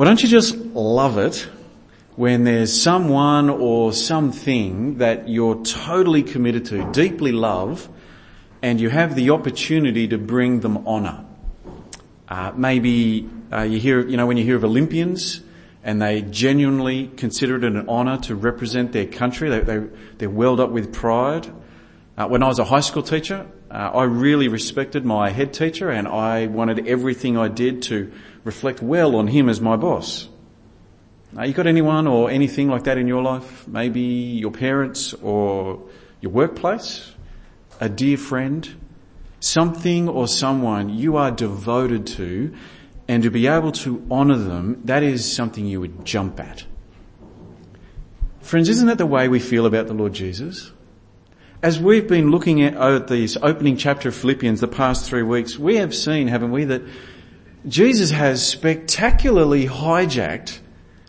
Well, don't you just love it when there's someone or something that you're totally committed to, deeply love, and you have the opportunity to bring them honour? Uh, maybe uh, you hear, you know, when you hear of Olympians and they genuinely consider it an honour to represent their country, they, they, they're welled up with pride. Uh, when I was a high school teacher, uh, I really respected my head teacher and I wanted everything I did to reflect well on him as my boss. Uh, you got anyone or anything like that in your life? Maybe your parents or your workplace? A dear friend? Something or someone you are devoted to and to be able to honour them, that is something you would jump at. Friends, isn't that the way we feel about the Lord Jesus? As we've been looking at oh, this opening chapter of Philippians the past three weeks, we have seen, haven't we, that Jesus has spectacularly hijacked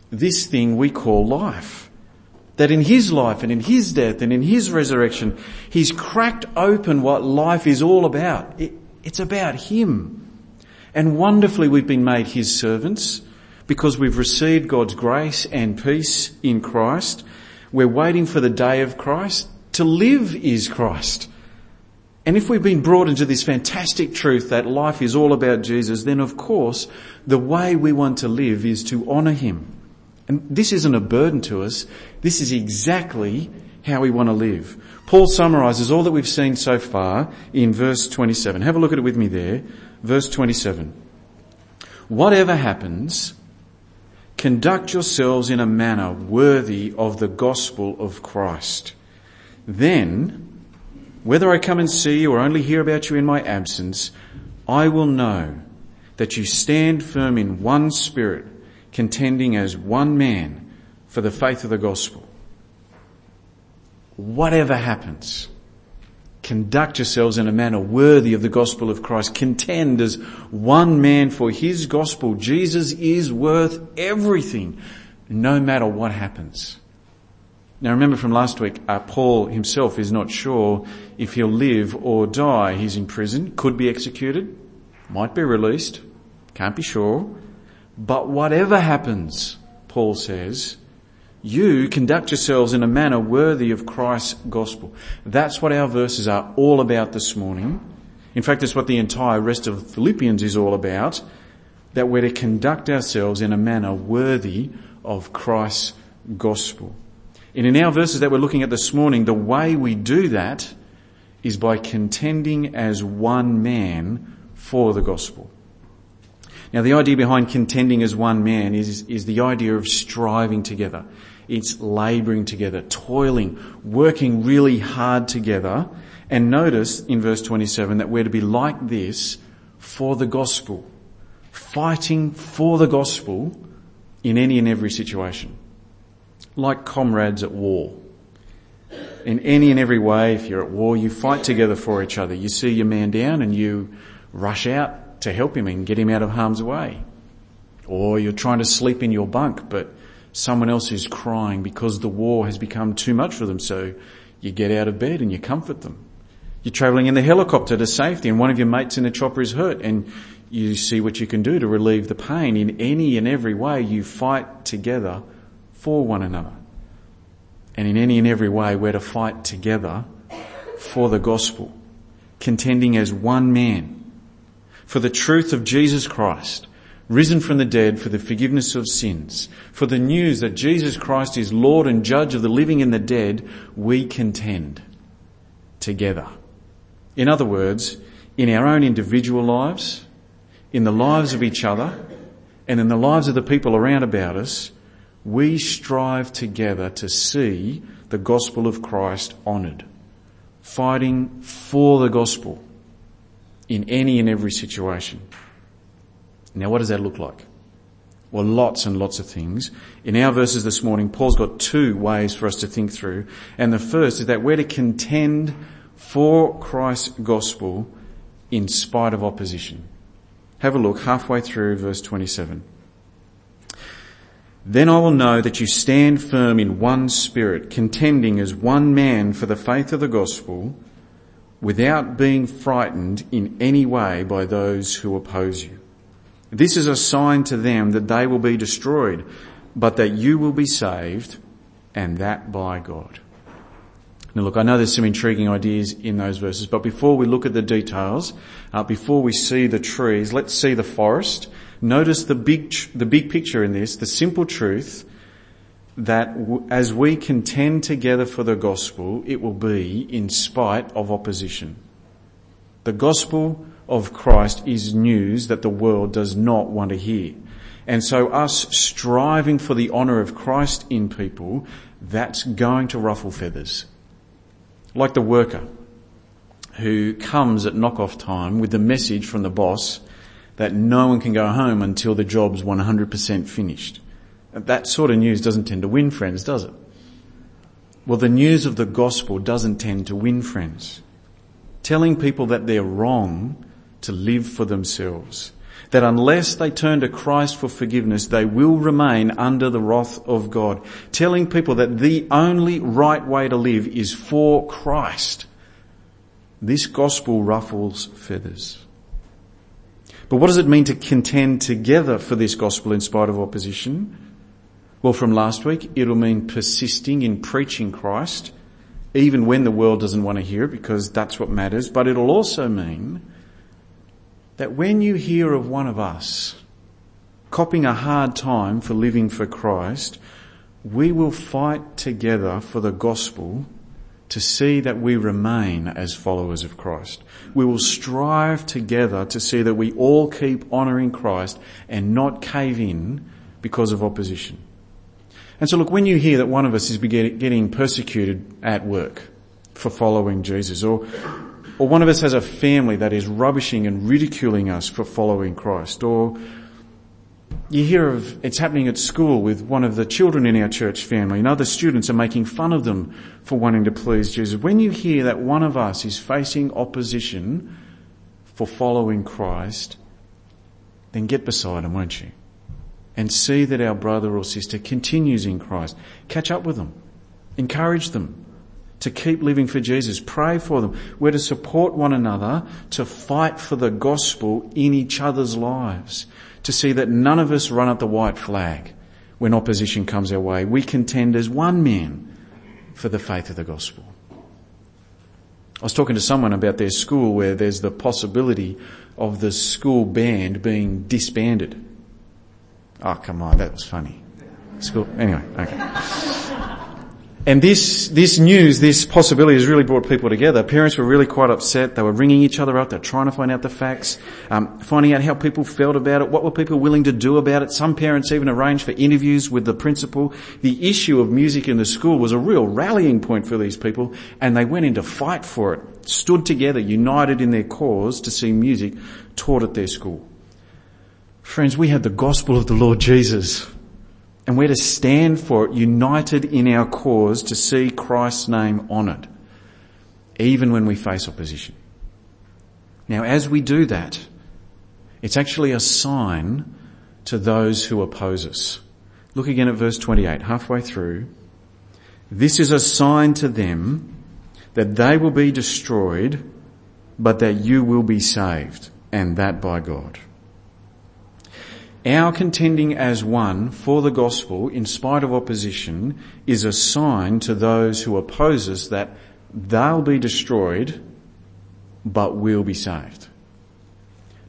this thing we call life. That in his life and in his death and in his resurrection, he's cracked open what life is all about. It, it's about him. And wonderfully we've been made his servants because we've received God's grace and peace in Christ. We're waiting for the day of Christ. To live is Christ. And if we've been brought into this fantastic truth that life is all about Jesus, then of course the way we want to live is to honour Him. And this isn't a burden to us. This is exactly how we want to live. Paul summarises all that we've seen so far in verse 27. Have a look at it with me there. Verse 27. Whatever happens, conduct yourselves in a manner worthy of the gospel of Christ then, whether I come and see you or only hear about you in my absence, I will know that you stand firm in one spirit, contending as one man for the faith of the gospel. Whatever happens, conduct yourselves in a manner worthy of the gospel of Christ. Contend as one man for his gospel. Jesus is worth everything, no matter what happens. Now remember from last week, uh, Paul himself is not sure if he'll live or die. He's in prison, could be executed, might be released, can't be sure. But whatever happens, Paul says, you conduct yourselves in a manner worthy of Christ's gospel. That's what our verses are all about this morning. In fact, it's what the entire rest of Philippians is all about. That we're to conduct ourselves in a manner worthy of Christ's gospel. And in our verses that we're looking at this morning, the way we do that is by contending as one man for the gospel. Now the idea behind contending as one man is, is the idea of striving together. It's labouring together, toiling, working really hard together. And notice in verse 27 that we're to be like this for the gospel. Fighting for the gospel in any and every situation like comrades at war. In any and every way, if you're at war, you fight together for each other. You see your man down and you rush out to help him and get him out of harm's way. Or you're trying to sleep in your bunk, but someone else is crying because the war has become too much for them, so you get out of bed and you comfort them. You're travelling in the helicopter to safety and one of your mates in the chopper is hurt and you see what you can do to relieve the pain. In any and every way, you fight together for one another. And in any and every way, we're to fight together for the gospel, contending as one man for the truth of Jesus Christ, risen from the dead for the forgiveness of sins, for the news that Jesus Christ is Lord and Judge of the living and the dead, we contend together. In other words, in our own individual lives, in the lives of each other, and in the lives of the people around about us, we strive together to see the gospel of Christ honoured, fighting for the gospel in any and every situation. Now what does that look like? Well, lots and lots of things. In our verses this morning, Paul's got two ways for us to think through. And the first is that we're to contend for Christ's gospel in spite of opposition. Have a look halfway through verse 27. Then I will know that you stand firm in one spirit, contending as one man for the faith of the gospel, without being frightened in any way by those who oppose you. This is a sign to them that they will be destroyed, but that you will be saved, and that by God. Now look, I know there's some intriguing ideas in those verses, but before we look at the details, uh, before we see the trees, let's see the forest. Notice the big, the big picture in this, the simple truth that as we contend together for the gospel, it will be in spite of opposition. The gospel of Christ is news that the world does not want to hear. And so us striving for the honour of Christ in people, that's going to ruffle feathers. Like the worker who comes at knock-off time with the message from the boss that no one can go home until the job's 100% finished. That sort of news doesn't tend to win friends, does it? Well, the news of the gospel doesn't tend to win friends. Telling people that they're wrong to live for themselves. That unless they turn to Christ for forgiveness, they will remain under the wrath of God. Telling people that the only right way to live is for Christ. This gospel ruffles feathers. But what does it mean to contend together for this gospel in spite of opposition? Well, from last week, it'll mean persisting in preaching Christ, even when the world doesn't want to hear it, because that's what matters. But it'll also mean that when you hear of one of us copping a hard time for living for Christ, we will fight together for the gospel to see that we remain as followers of Christ. We will strive together to see that we all keep honouring Christ and not cave in because of opposition. And so look, when you hear that one of us is getting persecuted at work for following Jesus or or one of us has a family that is rubbishing and ridiculing us for following Christ. Or you hear of it's happening at school with one of the children in our church family and other students are making fun of them for wanting to please Jesus. When you hear that one of us is facing opposition for following Christ, then get beside them, won't you? And see that our brother or sister continues in Christ. Catch up with them. Encourage them to keep living for Jesus. Pray for them. We're to support one another to fight for the gospel in each other's lives. To see that none of us run at the white flag when opposition comes our way. We contend as one man for the faith of the gospel. I was talking to someone about their school where there's the possibility of the school band being disbanded. Oh, come on, that was funny. School, anyway, okay. And this, this news, this possibility has really brought people together. Parents were really quite upset. They were ringing each other up. They're trying to find out the facts, um, finding out how people felt about it. What were people willing to do about it? Some parents even arranged for interviews with the principal. The issue of music in the school was a real rallying point for these people and they went into fight for it. Stood together, united in their cause to see music taught at their school. Friends, we have the gospel of the Lord Jesus and we're to stand for it united in our cause to see Christ's name honoured, even when we face opposition. Now as we do that, it's actually a sign to those who oppose us. Look again at verse 28, halfway through. This is a sign to them that they will be destroyed, but that you will be saved, and that by God. Our contending as one for the gospel in spite of opposition is a sign to those who oppose us that they'll be destroyed but we'll be saved.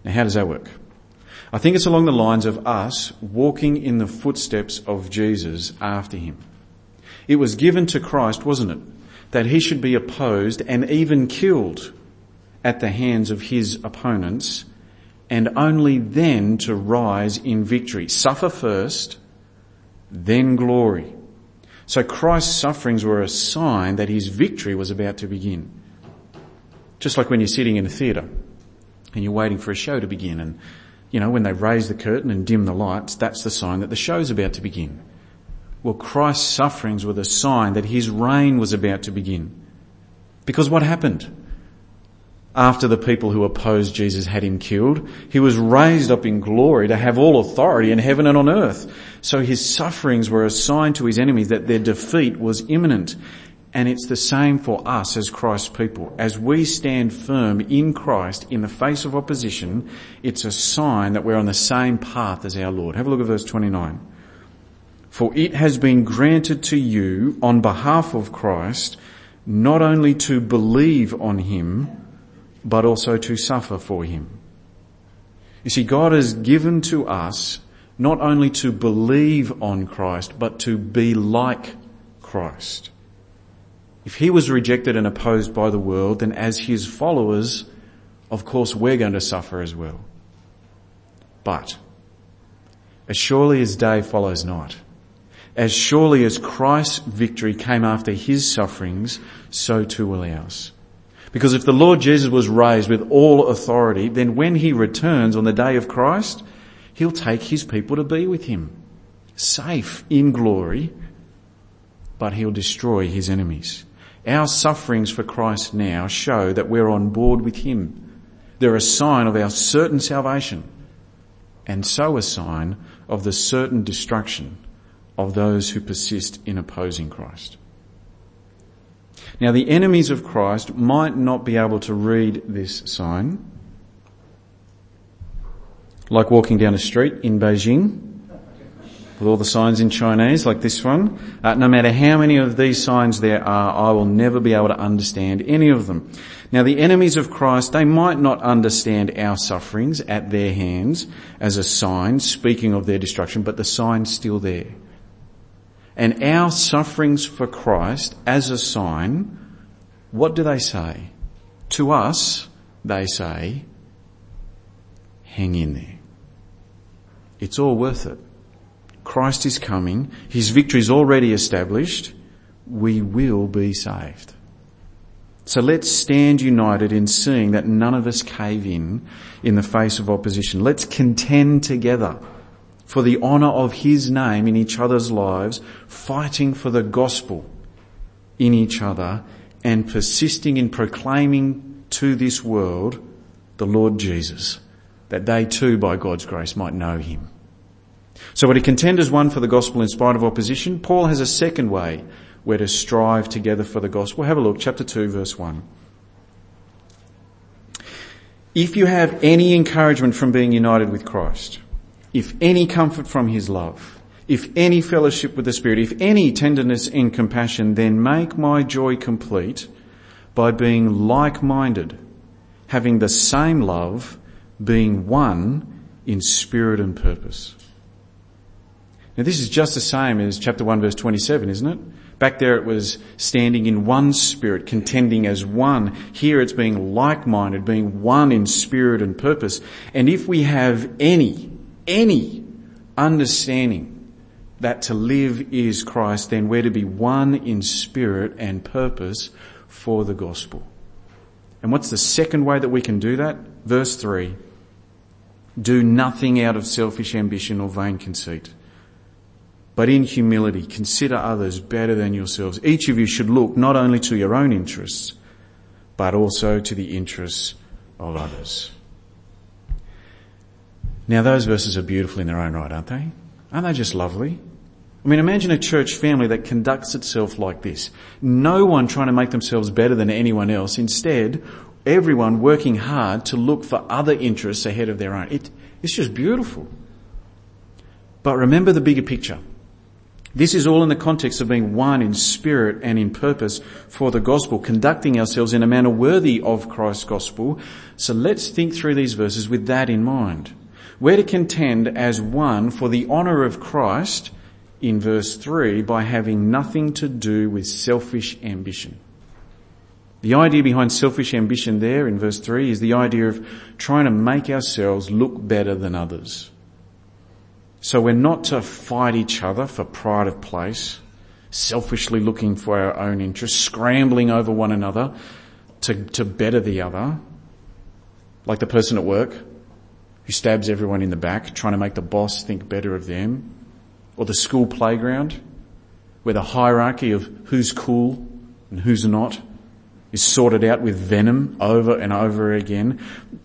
Now how does that work? I think it's along the lines of us walking in the footsteps of Jesus after him. It was given to Christ, wasn't it, that he should be opposed and even killed at the hands of his opponents and only then to rise in victory. Suffer first, then glory. So Christ's sufferings were a sign that his victory was about to begin. Just like when you're sitting in a theatre and you're waiting for a show to begin and, you know, when they raise the curtain and dim the lights, that's the sign that the show's about to begin. Well, Christ's sufferings were the sign that his reign was about to begin. Because what happened? After the people who opposed Jesus had him killed. He was raised up in glory to have all authority in heaven and on earth. So his sufferings were a sign to his enemies that their defeat was imminent. And it's the same for us as Christ's people. As we stand firm in Christ in the face of opposition, it's a sign that we're on the same path as our Lord. Have a look at verse 29. For it has been granted to you on behalf of Christ not only to believe on him, but also to suffer for him. You see, God has given to us not only to believe on Christ, but to be like Christ. If he was rejected and opposed by the world, then as his followers, of course we're going to suffer as well. But, as surely as day follows night, as surely as Christ's victory came after his sufferings, so too will ours. Because if the Lord Jesus was raised with all authority, then when he returns on the day of Christ, he'll take his people to be with him, safe in glory, but he'll destroy his enemies. Our sufferings for Christ now show that we're on board with Him. They're a sign of our certain salvation and so a sign of the certain destruction of those who persist in opposing Christ. Now the enemies of Christ might not be able to read this sign, like walking down a street in Beijing with all the signs in Chinese like this one. Uh, no matter how many of these signs there are, I will never be able to understand any of them. Now the enemies of Christ, they might not understand our sufferings at their hands as a sign, speaking of their destruction, but the sign's still there. And our sufferings for Christ as a sign, what do they say? To us, they say, hang in there. It's all worth it. Christ is coming. His victory is already established. We will be saved. So let's stand united in seeing that none of us cave in in the face of opposition. Let's contend together for the honour of His name in each other's lives, fighting for the gospel in each other and persisting in proclaiming to this world the Lord Jesus, that they too by God's grace might know Him. So when a contenders one for the gospel in spite of opposition, Paul has a second way where to strive together for the gospel. Have a look, chapter 2 verse 1. If you have any encouragement from being united with Christ, if any comfort from his love, if any fellowship with the Spirit, if any tenderness and compassion, then make my joy complete by being like-minded, having the same love, being one in spirit and purpose. Now this is just the same as chapter 1 verse 27, isn't it? Back there it was standing in one spirit, contending as one. Here it's being like-minded, being one in spirit and purpose. And if we have any, any understanding that to live is Christ, then we're to be one in spirit and purpose for the gospel. And what's the second way that we can do that? Verse 3. Do nothing out of selfish ambition or vain conceit but in humility consider others better than yourselves. Each of you should look not only to your own interests, but also to the interests of others. Now those verses are beautiful in their own right, aren't they? Aren't they just lovely? I mean, imagine a church family that conducts itself like this. No one trying to make themselves better than anyone else. Instead, everyone working hard to look for other interests ahead of their own. It, it's just beautiful. But remember the bigger picture. This is all in the context of being one in spirit and in purpose for the gospel, conducting ourselves in a manner worthy of Christ's gospel. So let's think through these verses with that in mind. We're to contend as one for the honour of Christ in verse 3 by having nothing to do with selfish ambition. The idea behind selfish ambition there in verse 3 is the idea of trying to make ourselves look better than others. So we're not to fight each other for pride of place, selfishly looking for our own interests, scrambling over one another to, to better the other, like the person at work stabs everyone in the back, trying to make the boss think better of them, or the school playground where the hierarchy of who's cool and who's not is sorted out with venom over and over again.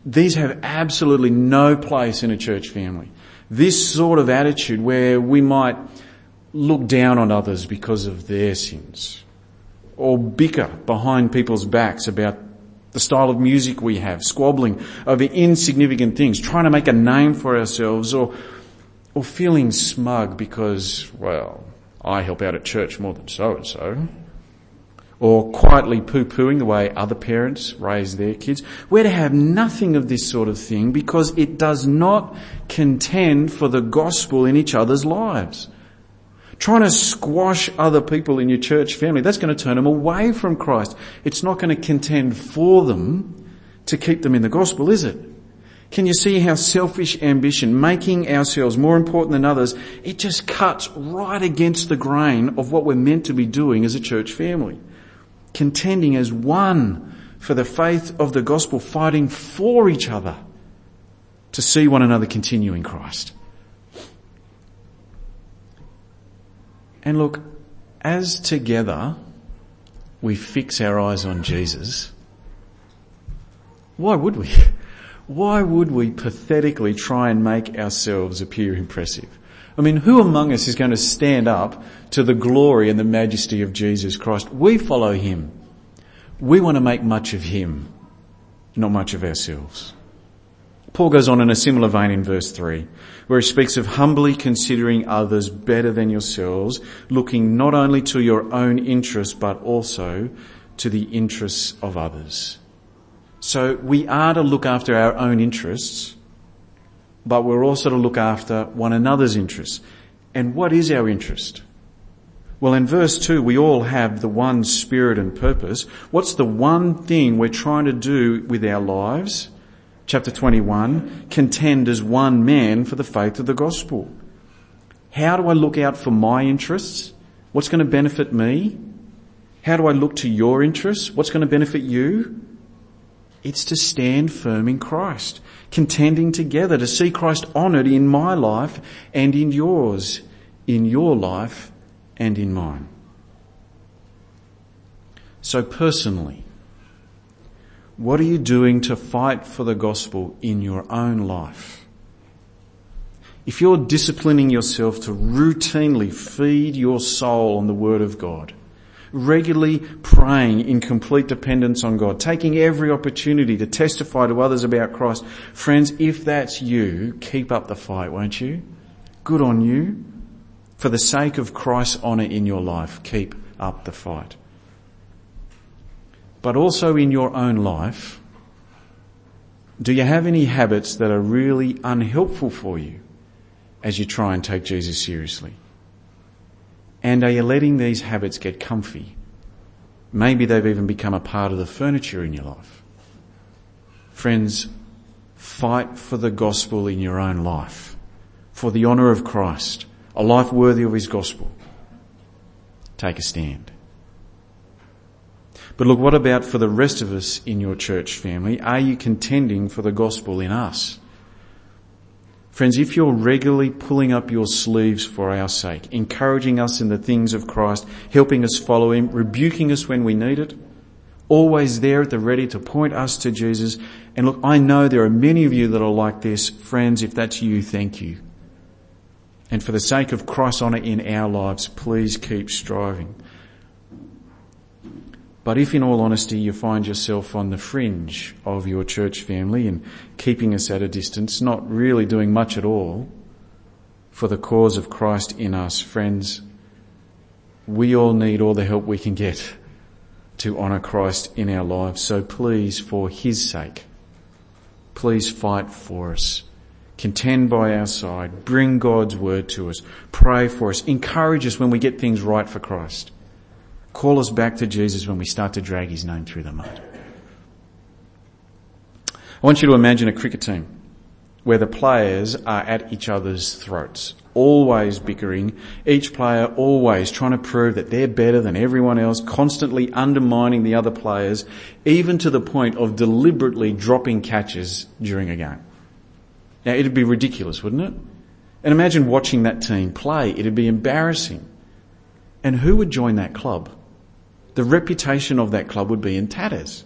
These have absolutely no place in a church family this sort of attitude where we might look down on others because of their sins or bicker behind people's backs about the style of music we have, squabbling over insignificant things, trying to make a name for ourselves or, or feeling smug because, well, I help out at church more than so and so. Or quietly poo-pooing the way other parents raise their kids. We're to have nothing of this sort of thing because it does not contend for the gospel in each other's lives. Trying to squash other people in your church family, that's going to turn them away from Christ. It's not going to contend for them to keep them in the gospel, is it? Can you see how selfish ambition, making ourselves more important than others, it just cuts right against the grain of what we're meant to be doing as a church family. Contending as one for the faith of the gospel, fighting for each other to see one another continue in Christ. And look, as together we fix our eyes on Jesus, why would we? Why would we pathetically try and make ourselves appear impressive? I mean, who among us is going to stand up to the glory and the majesty of Jesus Christ? We follow Him. We want to make much of Him, not much of ourselves. Paul goes on in a similar vein in verse 3, where he speaks of humbly considering others better than yourselves, looking not only to your own interests, but also to the interests of others. So we are to look after our own interests, but we're also to look after one another's interests. And what is our interest? Well, in verse 2, we all have the one spirit and purpose. What's the one thing we're trying to do with our lives? Chapter 21, contend as one man for the faith of the gospel. How do I look out for my interests? What's going to benefit me? How do I look to your interests? What's going to benefit you? It's to stand firm in Christ, contending together to see Christ honoured in my life and in yours, in your life and in mine. So personally, what are you doing to fight for the gospel in your own life? If you're disciplining yourself to routinely feed your soul on the Word of God, regularly praying in complete dependence on God, taking every opportunity to testify to others about Christ, friends, if that's you, keep up the fight, won't you? Good on you. For the sake of Christ's honour in your life, keep up the fight but also in your own life, do you have any habits that are really unhelpful for you as you try and take Jesus seriously? And are you letting these habits get comfy? Maybe they've even become a part of the furniture in your life. Friends, fight for the gospel in your own life, for the honour of Christ, a life worthy of his gospel. Take a stand. But look, what about for the rest of us in your church family? Are you contending for the gospel in us? Friends, if you're regularly pulling up your sleeves for our sake, encouraging us in the things of Christ, helping us follow Him, rebuking us when we need it, always there at the ready to point us to Jesus. And look, I know there are many of you that are like this. Friends, if that's you, thank you. And for the sake of Christ's honour in our lives, please keep striving. But if in all honesty you find yourself on the fringe of your church family and keeping us at a distance, not really doing much at all for the cause of Christ in us, friends, we all need all the help we can get to honour Christ in our lives. So please, for His sake, please fight for us. Contend by our side. Bring God's word to us. Pray for us. Encourage us when we get things right for Christ. Call us back to Jesus when we start to drag his name through the mud. I want you to imagine a cricket team where the players are at each other's throats, always bickering, each player always trying to prove that they're better than everyone else, constantly undermining the other players, even to the point of deliberately dropping catches during a game. Now it'd be ridiculous, wouldn't it? And imagine watching that team play. It'd be embarrassing. And who would join that club? The reputation of that club would be in tatters.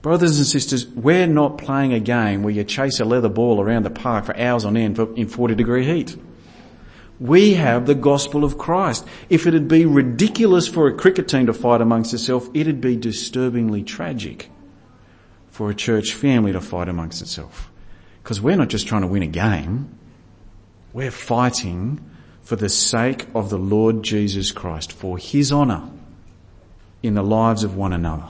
Brothers and sisters, we're not playing a game where you chase a leather ball around the park for hours on end in 40 degree heat. We have the gospel of Christ. If it'd be ridiculous for a cricket team to fight amongst itself, it'd be disturbingly tragic for a church family to fight amongst itself. Because we're not just trying to win a game. We're fighting for the sake of the Lord Jesus Christ, for His honour in the lives of one another.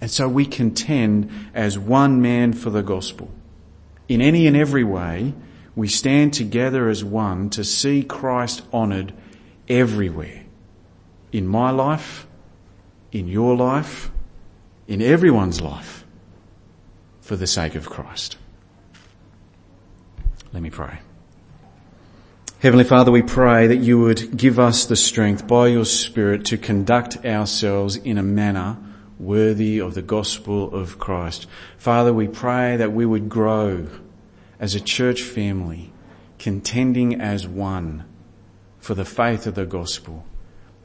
And so we contend as one man for the gospel. In any and every way, we stand together as one to see Christ honoured everywhere. In my life, in your life, in everyone's life, for the sake of Christ. Let me pray. Heavenly Father, we pray that you would give us the strength by your Spirit to conduct ourselves in a manner worthy of the gospel of Christ. Father, we pray that we would grow as a church family, contending as one for the faith of the gospel,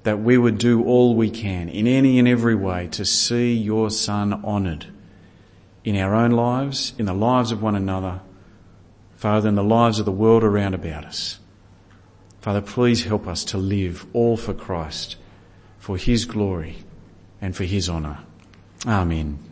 that we would do all we can in any and every way to see your son honoured in our own lives, in the lives of one another, Father, in the lives of the world around about us. Father, please help us to live all for Christ, for His glory and for His honour. Amen.